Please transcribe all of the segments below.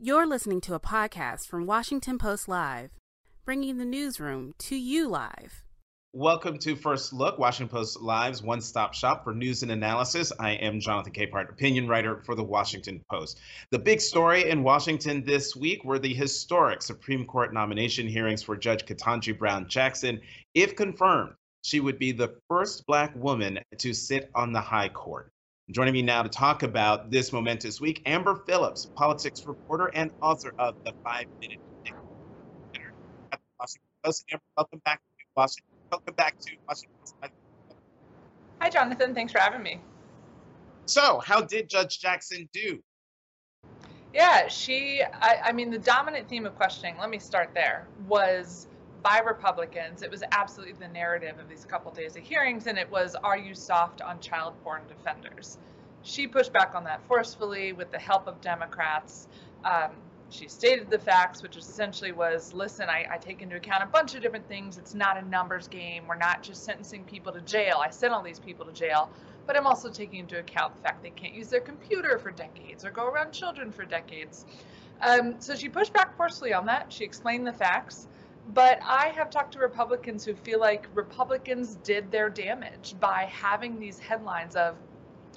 You're listening to a podcast from Washington Post Live, bringing the newsroom to you live. Welcome to First Look, Washington Post Live's one stop shop for news and analysis. I am Jonathan Capehart, opinion writer for the Washington Post. The big story in Washington this week were the historic Supreme Court nomination hearings for Judge Ketanji Brown Jackson. If confirmed, she would be the first Black woman to sit on the High Court. Joining me now to talk about this momentous week, Amber Phillips, politics reporter and author of the Five Minute at the Washington Post. Amber, welcome back to Washington. Welcome back to Washington. Hi, Jonathan. Thanks for having me. So, how did Judge Jackson do? Yeah, she, I, I mean, the dominant theme of questioning, let me start there, was by Republicans. It was absolutely the narrative of these couple days of hearings, and it was, Are you soft on child porn defenders? She pushed back on that forcefully with the help of Democrats. Um, she stated the facts, which essentially was listen, I, I, take into account a bunch of different things. It's not a numbers game. We're not just sentencing people to jail. I sent all these people to jail, but I'm also taking into account the fact they can't use their computer for decades or go around children for decades. Um, so she pushed back forcefully on that. She explained the facts. But I have talked to Republicans who feel like Republicans did their damage by having these headlines of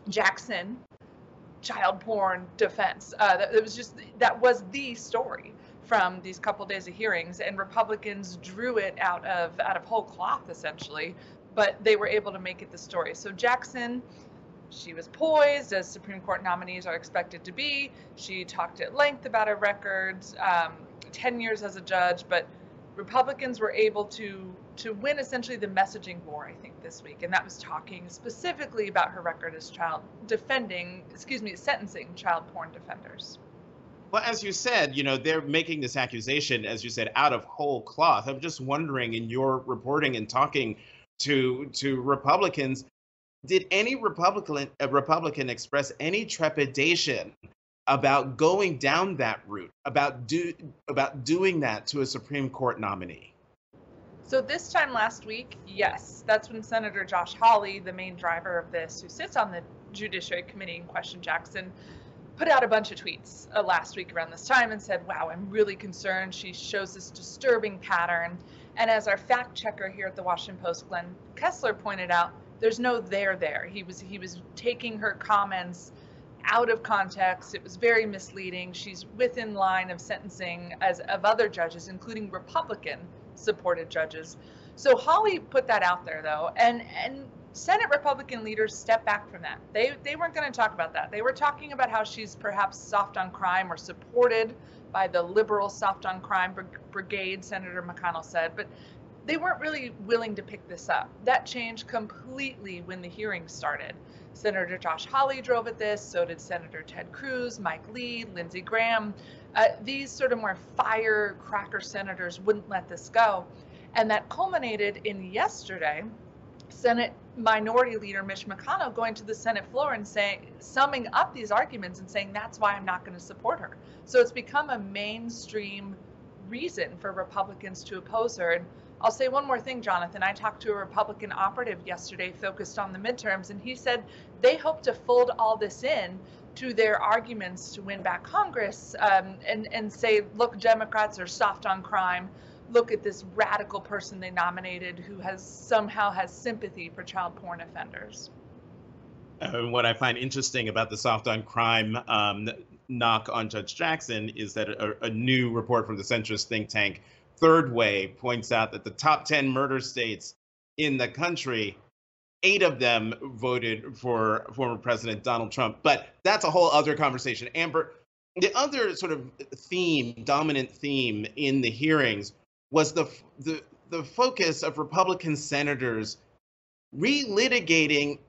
Jackson child porn defense. Uh, that, was just that was the story from these couple days of hearings, and Republicans drew it out of out of whole cloth essentially, but they were able to make it the story. So Jackson. She was poised, as Supreme Court nominees are expected to be. She talked at length about her records, um, 10 years as a judge, but Republicans were able to to win essentially the messaging war, I think, this week, and that was talking specifically about her record as child defending, excuse me, sentencing child porn defenders. Well, as you said, you know, they're making this accusation, as you said, out of whole cloth. I'm just wondering, in your reporting and talking to to Republicans, did any Republican uh, Republican express any trepidation about going down that route, about do about doing that to a Supreme Court nominee? So this time last week, yes, that's when Senator Josh Hawley, the main driver of this, who sits on the Judiciary Committee in question Jackson, put out a bunch of tweets uh, last week around this time and said, "Wow, I'm really concerned. She shows this disturbing pattern." And as our fact checker here at the Washington Post, Glenn Kessler pointed out, there's no there there. He was he was taking her comments out of context. It was very misleading. She's within line of sentencing as of other judges, including Republican supported judges. So Hawley put that out there though, and and Senate Republican leaders stepped back from that. They they weren't going to talk about that. They were talking about how she's perhaps soft on crime or supported by the liberal soft on crime brigade, Senator McConnell said, but they weren't really willing to pick this up. That changed completely when the hearings started. Senator Josh Hawley drove at this, so did Senator Ted Cruz, Mike Lee, Lindsey Graham. Uh, these sort of more firecracker senators wouldn't let this go. And that culminated in yesterday, Senate Minority Leader Mitch McConnell going to the Senate floor and saying, summing up these arguments and saying, that's why I'm not going to support her. So it's become a mainstream reason for Republicans to oppose her. And I'll say one more thing, Jonathan. I talked to a Republican operative yesterday focused on the midterms, and he said they hope to fold all this in to their arguments to win back Congress um, and, and say, look, Democrats are soft on crime. Look at this radical person they nominated who has somehow has sympathy for child porn offenders. Uh, what I find interesting about the soft on crime um, knock on Judge Jackson is that a, a new report from the centrist think tank Third Way points out that the top 10 murder states in the country eight of them voted for former President Donald Trump. But that's a whole other conversation. Amber, the other sort of theme, dominant theme in the hearings was the the the focus of Republican senators relitigating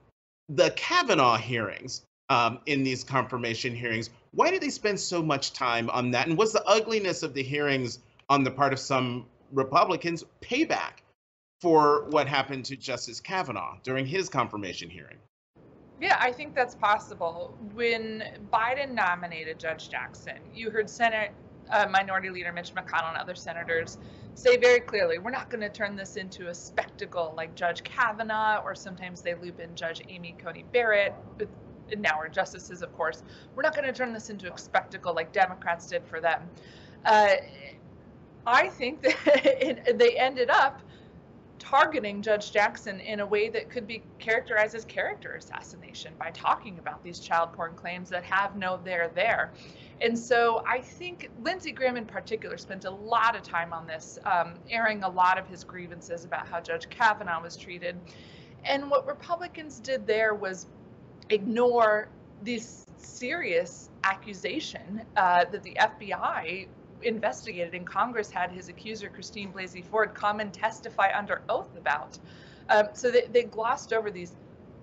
the Kavanaugh hearings um, in these confirmation hearings. Why did they spend so much time on that? And was the ugliness of the hearings on the part of some Republicans payback for what happened to Justice Kavanaugh during his confirmation hearing. Yeah, I think that's possible. When Biden nominated Judge Jackson, you heard Senate uh, Minority Leader Mitch McConnell and other senators say very clearly, we're not going to turn this into a spectacle like Judge Kavanaugh, or sometimes they loop in Judge Amy Coney Barrett. But now are justices, of course. We're not going to turn this into a spectacle like Democrats did for them. Uh, I think that it, they ended up targeting Judge Jackson in a way that could be characterized as character assassination by talking about these child porn claims that have no there there. And so I think Lindsey Graham in particular spent a lot of time on this, um, airing a lot of his grievances about how Judge Kavanaugh was treated. And what Republicans did there was ignore this serious accusation uh, that the FBI investigated and Congress had his accuser, Christine Blasey Ford, come and testify under oath about. Um, so they, they glossed over these,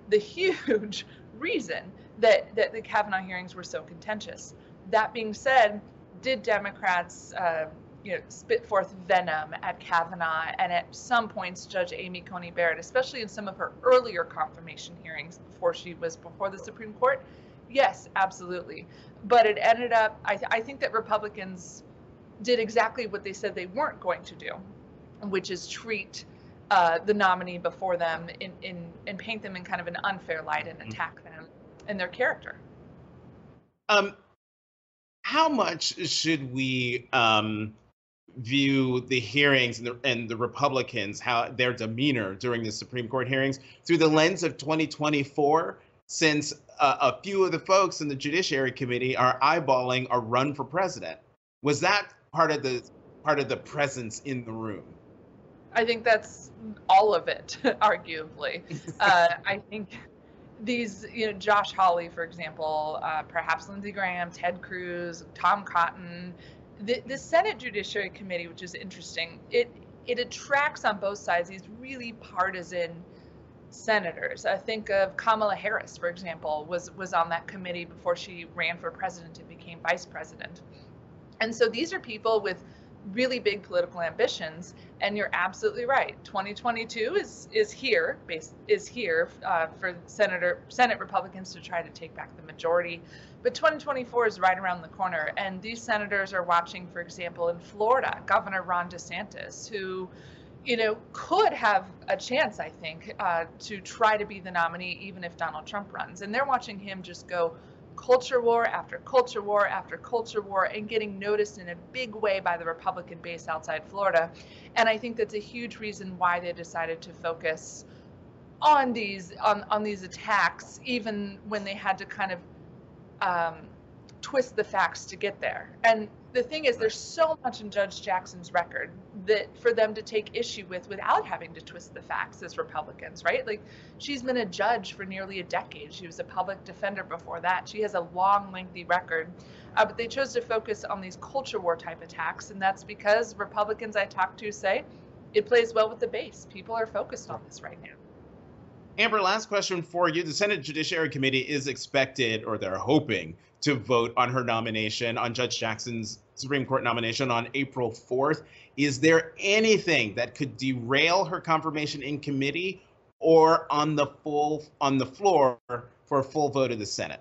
the huge reason that, that the Kavanaugh hearings were so contentious. That being said, did Democrats, uh, you know, spit forth venom at Kavanaugh and at some points Judge Amy Coney Barrett, especially in some of her earlier confirmation hearings before she was before the Supreme Court? Yes, absolutely. But it ended up, I, th- I think that Republicans did exactly what they said they weren't going to do, which is treat uh, the nominee before them in, in and paint them in kind of an unfair light and mm-hmm. attack them and their character. Um, how much should we um, view the hearings and the, and the Republicans, how their demeanor during the Supreme Court hearings through the lens of 2024? Since uh, a few of the folks in the Judiciary Committee are eyeballing a run for president, was that part of the part of the presence in the room. I think that's all of it, arguably. uh, I think these, you know, Josh Hawley, for example, uh, perhaps Lindsey Graham, Ted Cruz, Tom Cotton, the, the Senate Judiciary Committee, which is interesting, it it attracts on both sides these really partisan senators. I think of Kamala Harris, for example, was was on that committee before she ran for president and became vice president. And so these are people with really big political ambitions and you're absolutely right. 2022 is is here base is here uh, for senator senate republicans to try to take back the majority. But 2024 is right around the corner and these senators are watching for example in florida governor ron desantis who you know could have a chance i think uh, to try to be the nominee even if donald trump runs. And they're watching him just go culture war after culture war after culture war and getting noticed in a big way by the Republican base outside Florida. And I think that's a huge reason why they decided to focus on these on, on these attacks, even when they had to kind of um, twist the facts to get there. And the thing is, there's so much in Judge Jackson's record that for them to take issue with without having to twist the facts as Republicans, right? Like she's been a judge for nearly a decade. She was a public defender before that. She has a long, lengthy record. Uh, but they chose to focus on these culture war type attacks, and that's because Republicans I talk to say it plays well with the base. People are focused on this right now. Amber, last question for you. The Senate Judiciary Committee is expected, or they're hoping, to vote on her nomination, on Judge Jackson's Supreme Court nomination on April 4th. Is there anything that could derail her confirmation in committee or on the full on the floor for a full vote of the Senate?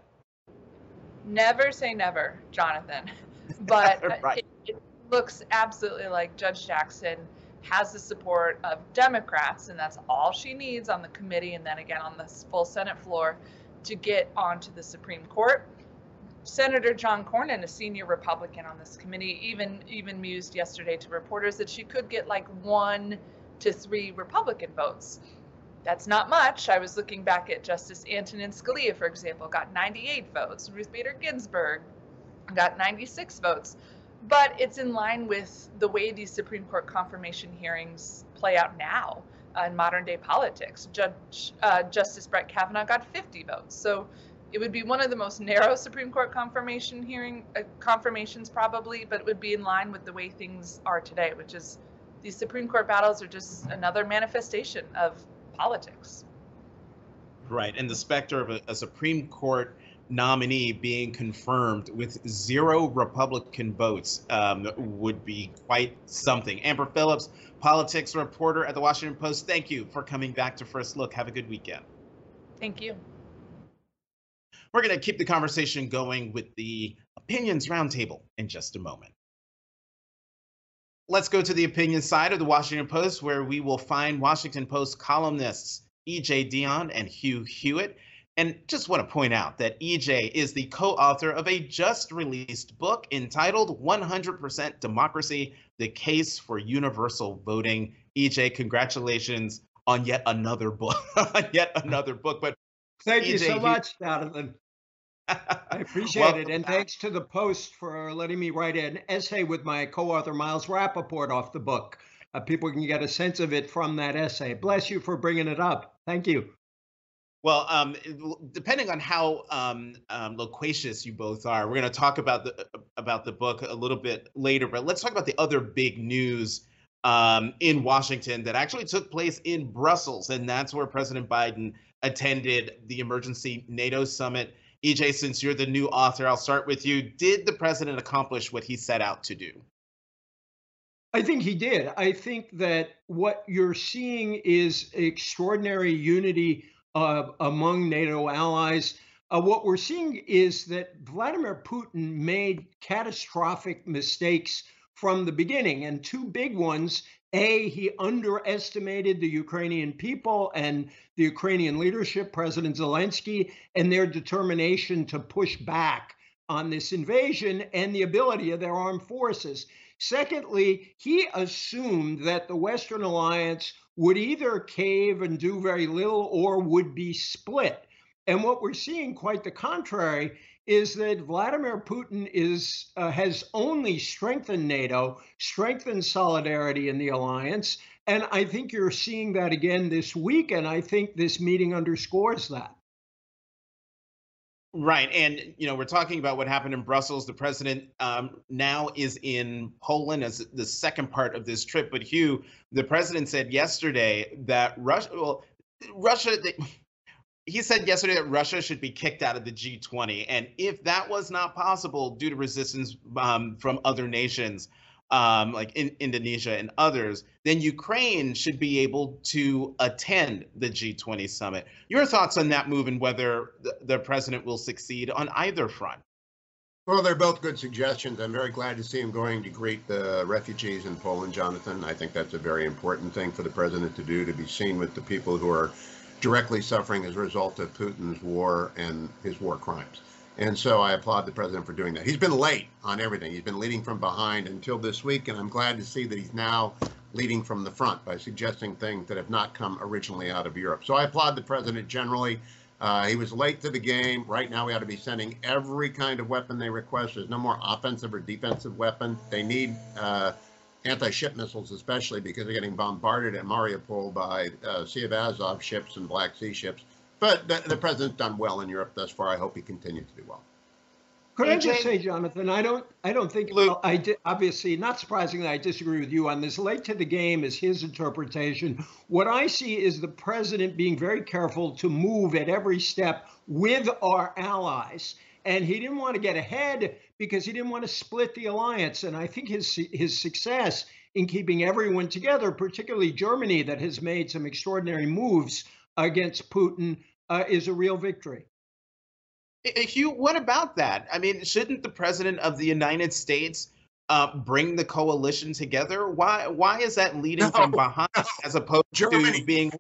Never say never, Jonathan. But right. it, it looks absolutely like Judge Jackson has the support of Democrats, and that's all she needs on the committee and then again on the full Senate floor to get onto the Supreme Court. Senator John Cornyn, a senior Republican on this committee, even even mused yesterday to reporters that she could get like one to three Republican votes. That's not much. I was looking back at Justice Antonin Scalia, for example, got 98 votes. Ruth Bader Ginsburg got 96 votes but it's in line with the way these Supreme Court confirmation hearings play out now uh, in modern day politics. Judge uh, Justice Brett Kavanaugh got 50 votes, so it would be one of the most narrow Supreme Court confirmation hearing uh, confirmations probably, but it would be in line with the way things are today, which is these Supreme Court battles are just another manifestation of politics. Right, and the specter of a, a Supreme Court nominee being confirmed with zero Republican votes um, would be quite something. Amber Phillips, politics reporter at the Washington Post, thank you for coming back to First Look. Have a good weekend. Thank you. We're going to keep the conversation going with the Opinions Roundtable in just a moment. Let's go to the opinion side of the Washington Post, where we will find Washington Post columnists E.J. Dionne and Hugh Hewitt And just want to point out that EJ is the co author of a just released book entitled 100% Democracy The Case for Universal Voting. EJ, congratulations on yet another book. yet another book. But thank you so much, Jonathan. I appreciate it. And thanks to the Post for letting me write an essay with my co author, Miles Rappaport, off the book. Uh, people can get a sense of it from that essay. Bless you for bringing it up. Thank you. Well, um, depending on how um, um, loquacious you both are, we're going to talk about the about the book a little bit later. But let's talk about the other big news um, in Washington that actually took place in Brussels, and that's where President Biden attended the emergency NATO summit. EJ, since you're the new author, I'll start with you. Did the president accomplish what he set out to do? I think he did. I think that what you're seeing is extraordinary unity uh, among NATO allies. Uh, what we're seeing is that Vladimir Putin made catastrophic mistakes from the beginning, and two big ones. A, he underestimated the Ukrainian people and the Ukrainian leadership, President Zelensky, and their determination to push back on this invasion and the ability of their armed forces. Secondly, he assumed that the Western alliance would either cave and do very little or would be split. And what we're seeing, quite the contrary, is that Vladimir Putin is uh, has only strengthened NATO, strengthened solidarity in the alliance, and I think you're seeing that again this week. And I think this meeting underscores that. Right. And, you know, we're talking about what happened in Brussels. The president um, now is in Poland as the second part of this trip. But, Hugh, the president said yesterday that Russia, well, Russia, he said yesterday that Russia should be kicked out of the G20. And if that was not possible due to resistance um, from other nations, um, like in Indonesia and others, then Ukraine should be able to attend the G20 summit. Your thoughts on that move and whether the, the president will succeed on either front? Well, they're both good suggestions. I'm very glad to see him going to greet the refugees in Poland, Jonathan. I think that's a very important thing for the president to do, to be seen with the people who are directly suffering as a result of Putin's war and his war crimes. And so I applaud the president for doing that. He's been late on everything. He's been leading from behind until this week, and I'm glad to see that he's now leading from the front by suggesting things that have not come originally out of Europe. So I applaud the president generally. Uh, he was late to the game. Right now, we ought to be sending every kind of weapon they request. There's no more offensive or defensive weapon. They need uh, anti-ship missiles, especially because they're getting bombarded at Mariupol by uh, Sea of Azov ships and Black Sea ships. But the, the, president's done well in Europe thus far. I hope he continues to do well. Could I just say, Jonathan? I don't. I don't think. Well, I di- obviously not surprisingly, I disagree with you on this. Late to the game is his interpretation. What I see is the president being very careful to move at every step with our allies, and he didn't want to get ahead because he didn't want to split the alliance. And I think his his success in keeping everyone together, particularly Germany, that has made some extraordinary moves against Putin, uh, is a real victory. Hugh, what about that? I mean, shouldn't the president of the United States uh, bring the coalition together? Why why is that leading no, from behind no. as opposed Germany, to being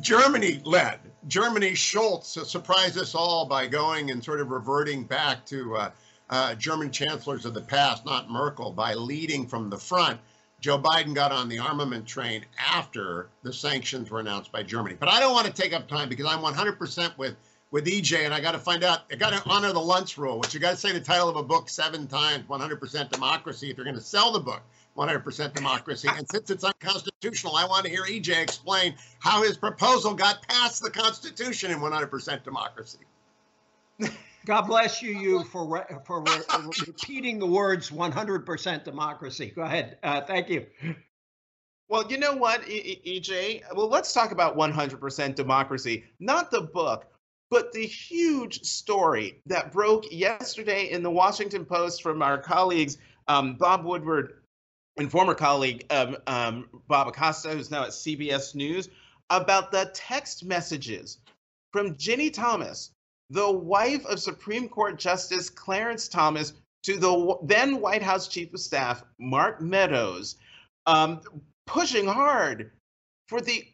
Germany led? Germany Scholz surprised us all by going and sort of reverting back to uh, uh, German chancellors of the past, not Merkel, by leading from the front. Joe Biden got on the armament train after the sanctions were announced by Germany. But I don't want to take up time because I'm 100% with with EJ, and I got to find out. I got to honor the Luntz rule, which you got to say the title of a book seven times. 100% democracy. If you're going to sell the book, 100% democracy. And since it's unconstitutional, I want to hear EJ explain how his proposal got past the Constitution in 100% democracy. God bless you, you for re- for re- repeating the words 100% democracy. Go ahead. Uh, thank you. Well, you know what, EJ? Well, let's talk about 100% democracy, not the book, but the huge story that broke yesterday in the Washington Post from our colleagues, um, Bob Woodward and former colleague um, um, Bob Costa, who's now at CBS News, about the text messages from Ginny Thomas, the wife of Supreme Court Justice Clarence Thomas, to the then White House Chief of Staff Mark Meadows, um, pushing hard for the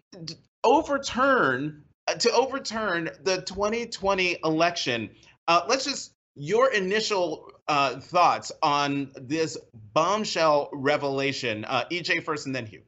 overturn uh, to overturn the 2020 election. Uh, let's just your initial uh, thoughts on this bombshell revelation. Uh, EJ first, and then Hugh.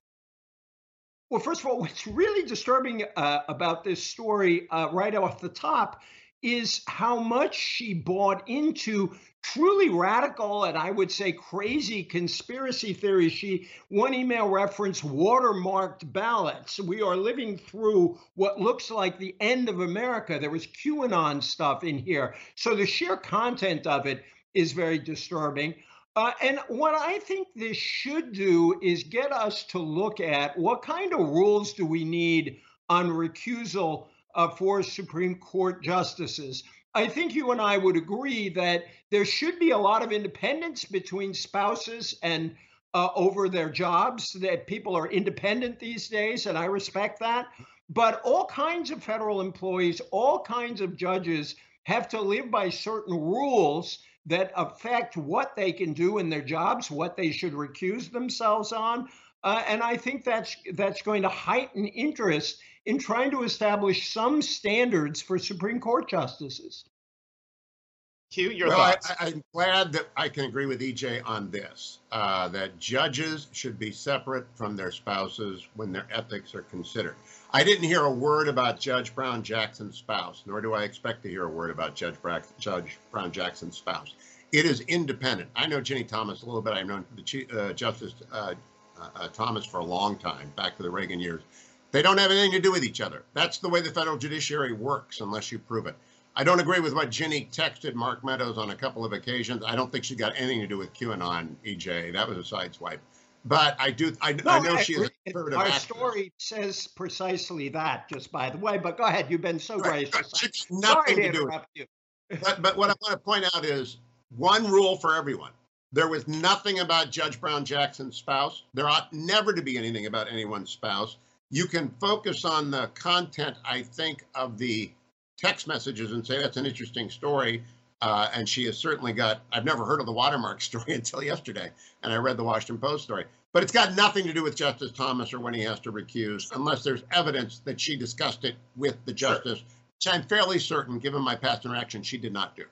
Well, first of all, what's really disturbing uh, about this story uh, right off the top is how much she bought into truly radical and I would say crazy conspiracy theories. She one email referenced watermarked ballots. We are living through what looks like the end of America. There was QAnon stuff in here. So the sheer content of it is very disturbing. Uh, and what I think this should do is get us to look at what kind of rules do we need on recusal uh, for Supreme Court justices. I think you and I would agree that there should be a lot of independence between spouses and uh, over their jobs, that people are independent these days, and I respect that. But all kinds of federal employees, all kinds of judges have to live by certain rules that affect what they can do in their jobs, what they should recuse themselves on. Uh, and I think that's that's going to heighten interest in trying to establish some standards for Supreme Court justices. Hugh, your well, thoughts? I, am glad that I can agree with EJ on this uh, that judges should be separate from their spouses when their ethics are considered. I didn't hear a word about Judge Brown Jackson's spouse, nor do I expect to hear a word about Judge, Bra- Judge Brown Jackson's spouse. It is independent. I know Ginny Thomas a little bit. I've known the Chief, uh, Justice uh, uh, Thomas for a long time, back to the Reagan years. They don't have anything to do with each other. That's the way the federal judiciary works, unless you prove it. I don't agree with what Ginny texted Mark Meadows on a couple of occasions. I don't think she got anything to do with QAnon, EJ. That was a sideswipe. But I do. I, no, I know I she is a. Our activist. story says precisely that. Just by the way, but go ahead. You've been so right. gracious. It's nothing Sorry to, to do with you. but, but what I want to point out is one rule for everyone. There was nothing about Judge Brown Jackson's spouse. There ought never to be anything about anyone's spouse. You can focus on the content, I think, of the text messages and say that's an interesting story. Uh, and she has certainly got, I've never heard of the watermark story until yesterday. And I read the Washington Post story. But it's got nothing to do with Justice Thomas or when he has to recuse, unless there's evidence that she discussed it with the justice, sure. which I'm fairly certain, given my past interaction, she did not do.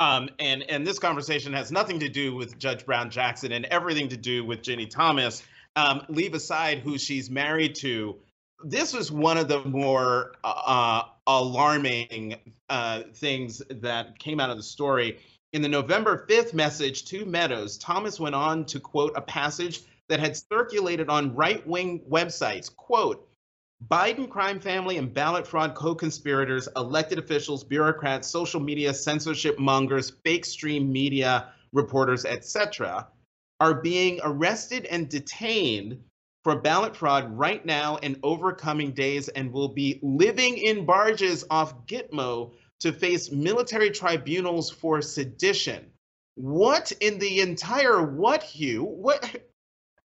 Um, and and this conversation has nothing to do with Judge Brown Jackson and everything to do with Ginny Thomas. Um, leave aside who she's married to. This was one of the more uh, alarming uh, things that came out of the story. In the November 5th message to Meadows, Thomas went on to quote a passage that had circulated on right wing websites. Quote, Biden crime family and ballot fraud co conspirators, elected officials, bureaucrats, social media censorship mongers, fake stream media reporters, etc., are being arrested and detained for ballot fraud right now and over coming days and will be living in barges off Gitmo to face military tribunals for sedition. What in the entire what, Hugh? What?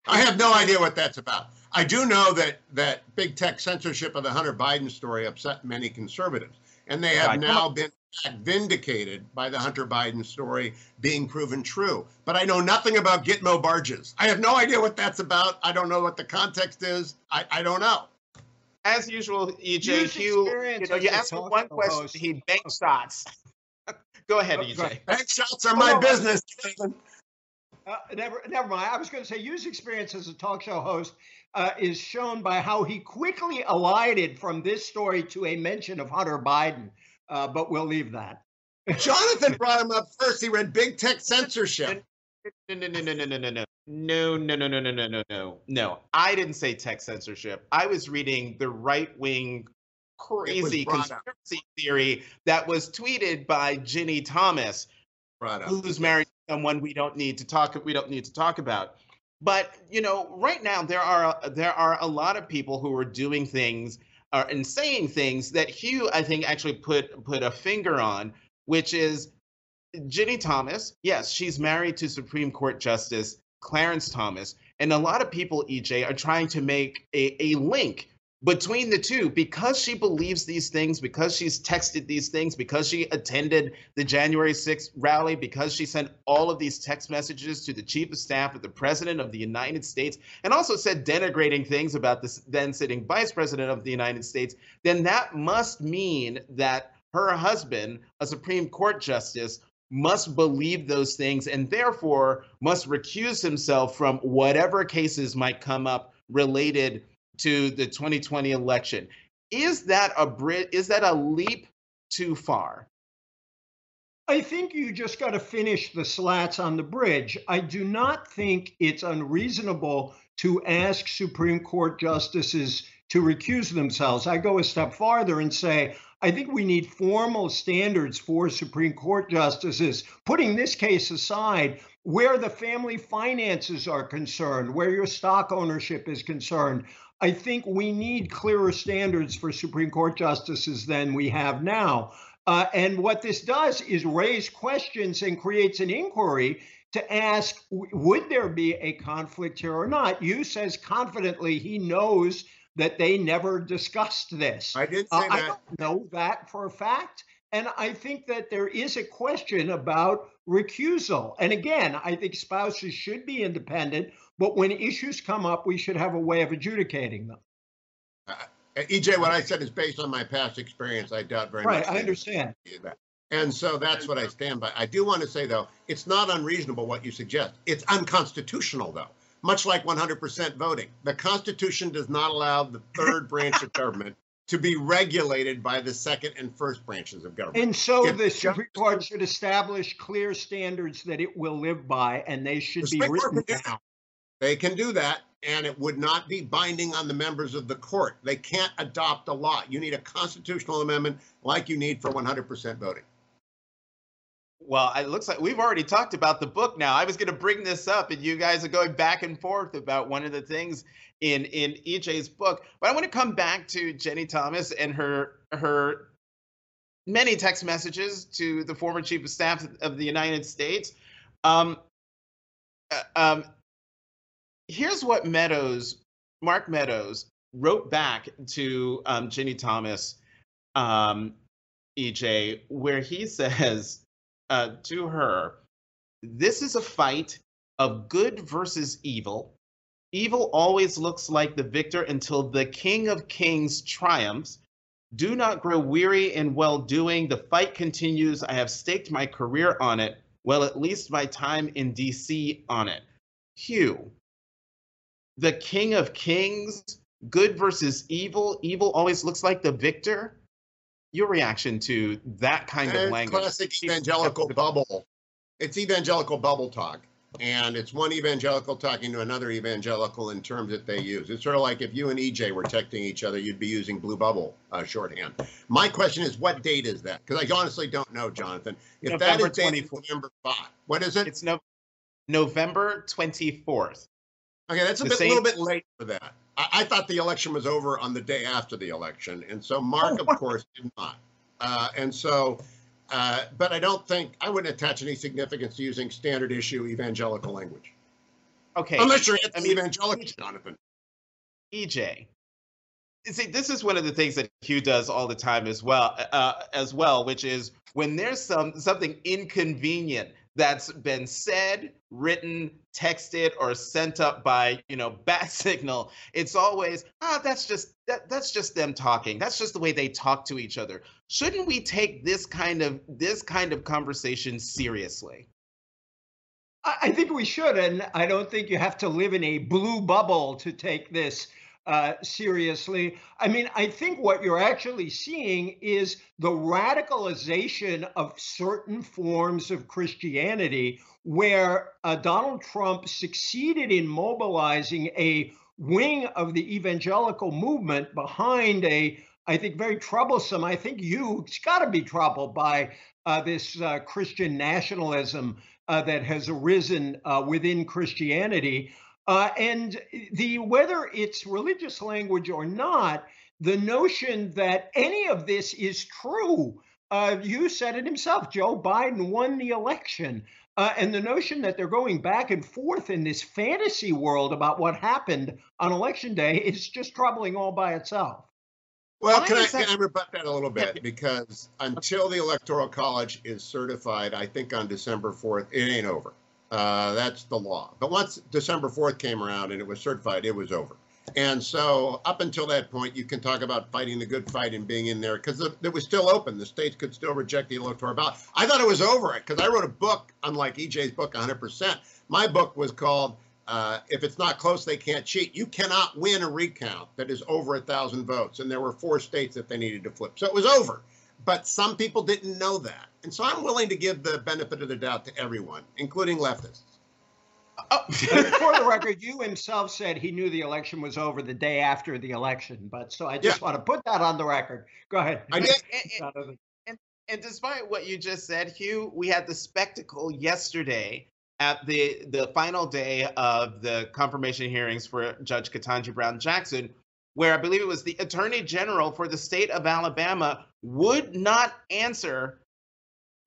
I have no idea what that's about. I do know that that big tech censorship of the Hunter Biden story upset many conservatives, and they have now been vindicated by the Hunter Biden story being proven true. But I know nothing about Gitmo barges. I have no idea what that's about. I don't know what the context is. I, I don't know. As usual, EJ Hugh, you know, you ask him one question, host. he bank shots. Go ahead, oh, EJ. Bank shots are my oh, business. Uh, never, never mind. I was going to say, Hugh's experience as a talk show host uh, is shown by how he quickly elided from this story to a mention of Hunter Biden. Uh, but we'll leave that. Jonathan brought him up first. He read big tech censorship. No, no, no, no, no, no, no, no. No, no, no, no, no, no, no, no. No, I didn't say tech censorship. I was reading the right wing crazy conspiracy up. theory that was tweeted by Ginny Thomas, who's married to someone we don't need to talk we don't need to talk about. But you know, right now there are there are a lot of people who are doing things uh, and saying things that Hugh I think actually put put a finger on, which is Ginny Thomas. Yes, she's married to Supreme Court Justice Clarence Thomas, and a lot of people, EJ, are trying to make a, a link between the two, because she believes these things, because she's texted these things, because she attended the January 6th rally, because she sent all of these text messages to the chief of staff of the president of the United States, and also said denigrating things about the then sitting vice president of the United States, then that must mean that her husband, a Supreme Court justice, must believe those things and therefore must recuse himself from whatever cases might come up related to the 2020 election. Is that a Brit? Is that a leap too far? I think you just got to finish the slats on the bridge. I do not think it's unreasonable to ask Supreme Court justices to recuse themselves. I go a step farther and say, I think we need formal standards for Supreme Court justices, putting this case aside, where the family finances are concerned, where your stock ownership is concerned. I think we need clearer standards for Supreme Court justices than we have now. Uh, and what this does is raise questions and creates an inquiry to ask would there be a conflict here or not? Hugh says confidently he knows that they never discussed this. I did uh, say uh, that. I don't know that for a fact. And I think that there is a question about recusal. And again, I think spouses should be independent, but when issues come up, we should have a way of adjudicating them. Uh, EJ, what I said is based on my past experience. I doubt very right, much. Right, I understand. That. And so that's what I stand by. I do want to say, though, it's not unreasonable what you suggest. It's unconstitutional, though much like 100% voting. The Constitution does not allow the third branch of government to be regulated by the second and first branches of government. And so if the Supreme Court should establish clear standards that it will live by, and they should the be written down. They can do that, and it would not be binding on the members of the court. They can't adopt a law. You need a constitutional amendment like you need for 100% voting. Well, it looks like we've already talked about the book now. I was going to bring this up, and you guys are going back and forth about one of the things in in EJ's book. But I want to come back to Ginny Thomas and her her many text messages to the former chief of staff of the United States. Um, uh, um, here's what Meadows, Mark Meadows, wrote back to um, Ginny Thomas, um, EJ, where he says uh, to her, This is a fight of good versus evil. Evil always looks like the victor until the King of Kings triumphs. Do not grow weary in well doing. The fight continues. I have staked my career on it. Well, at least my time in DC on it. Hugh, the King of Kings, good versus evil. Evil always looks like the victor your reaction to that kind of language. Classic evangelical bubble. It's evangelical bubble talk. And it's one evangelical talking to another evangelical in terms that they use. It's sort of like if you and EJ were texting each other, you'd be using blue bubble uh, shorthand. My question is, what date is that? Because I honestly don't know, Jonathan. If November that is November 5, what is it? It's no, November 24th. Okay, that's a bit, same... little bit late for that. I, I, thought the election was over on the day after the election, and so Mark, of course, did not. Uh, and so, uh, but I don't think I wouldn't attach any significance to using standard issue evangelical language. Okay, unless you're I mean, evangelical, Jonathan. EJ, see, this is one of the things that Hugh does all the time as well, uh, as well, which is when there's some something inconvenient that's been said, written, texted, or sent up by, you know, bat signal, it's always, ah, that's just that, that's just them talking. That's just the way they talk to each other. Shouldn't we take this kind of this kind of conversation seriously? I think we should, and I don't think you have to live in a blue bubble to take this uh, seriously. I mean, I think what you're actually seeing is the radicalization of certain forms of Christianity, where uh, Donald Trump succeeded in mobilizing a wing of the evangelical movement behind a I think very troublesome. I think you've got to be troubled by uh, this uh, Christian nationalism uh, that has arisen uh, within Christianity. Uh, and the whether it's religious language or not, the notion that any of this is true. Uh, Hugh said it himself. Joe Biden won the election. Uh, and the notion that they're going back and forth in this fantasy world about what happened on election day is just troubling all by itself. Well, can I, can I rebut that a little bit? Because until the Electoral College is certified, I think on December 4th, it ain't over. Uh, that's the law. But once December 4th came around and it was certified, it was over. And so, up until that point, you can talk about fighting the good fight and being in there because it was still open. The states could still reject the electoral ballot. I thought it was over it because I wrote a book, unlike EJ's book, 100%. My book was called uh, If It's Not Close, They Can't Cheat. You cannot win a recount that is over a thousand votes. And there were four states that they needed to flip. So it was over. But some people didn't know that. And so I'm willing to give the benefit of the doubt to everyone, including leftists. Oh. For the record, Hugh himself said he knew the election was over the day after the election, but so I just yeah. want to put that on the record. Go ahead. I did. And, and, and, and despite what you just said, Hugh, we had the spectacle yesterday at the the final day of the confirmation hearings for Judge Ketanji Brown Jackson, where I believe it was the Attorney General for the state of Alabama would not answer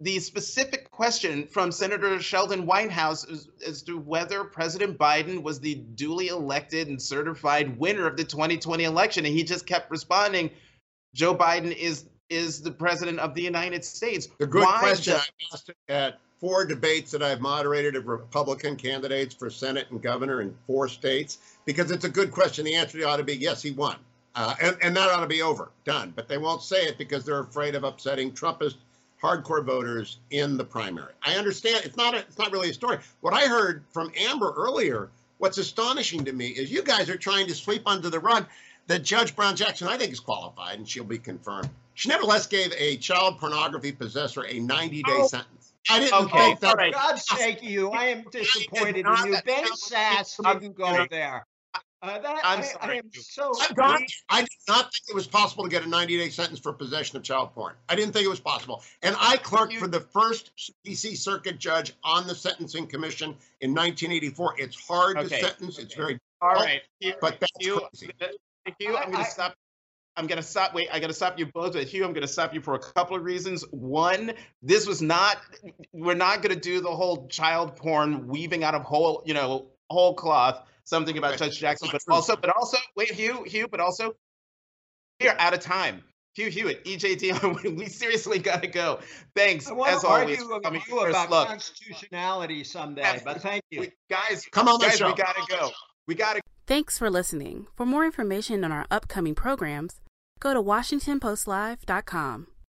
the specific question from Senator Sheldon Whitehouse as, as, to whether President Biden was the duly elected and certified winner of the 2020 election, and he just kept responding, "Joe Biden is is the president of the United States." The good Why question. I asked at four debates that I've moderated of Republican candidates for Senate and governor in four states because it's a good question. The answer ought to be yes, he won. Uh, and, and that ought to be over, done. But they won't say it because they're afraid of upsetting Trumpist hardcore voters in the primary. I understand it's not a, it's not really a story. What I heard from Amber earlier, what's astonishing to me is you guys are trying to sweep under the rug that Judge Brown Jackson, I think, is qualified and she'll be confirmed. She nevertheless gave a child pornography possessor a 90 day oh. sentence. I didn't okay, think that. For right. God's sake, you, I am disappointed in you. Ben Sasse didn't go there. Uh, that, I'm I, sorry. I am so. I, I did not think it was possible to get a 90 day sentence for possession of child porn. I didn't think it was possible. And I clerked you, for the first DC Circuit judge on the Sentencing Commission in 1984. It's hard okay. to sentence. It's very all right. But that's you, crazy. Hugh, I'm going to stop. I'm going to stop. Wait, I got to stop you both. But Hugh, I'm going to stop you for a couple of reasons. One, this was not. We're not going to do the whole child porn weaving out of whole, you know, whole cloth something about Judge Jackson, but also, but also, wait, Hugh, Hugh, but also, we are out of time. Hugh Hewitt, EJ we seriously got to go. Thanks, I want as to always. Argue with you about look. constitutionality someday, but thank you. We, guys, come on, guys, we got to go. We got to. Thanks for listening. For more information on our upcoming programs, go to WashingtonPostLive.com.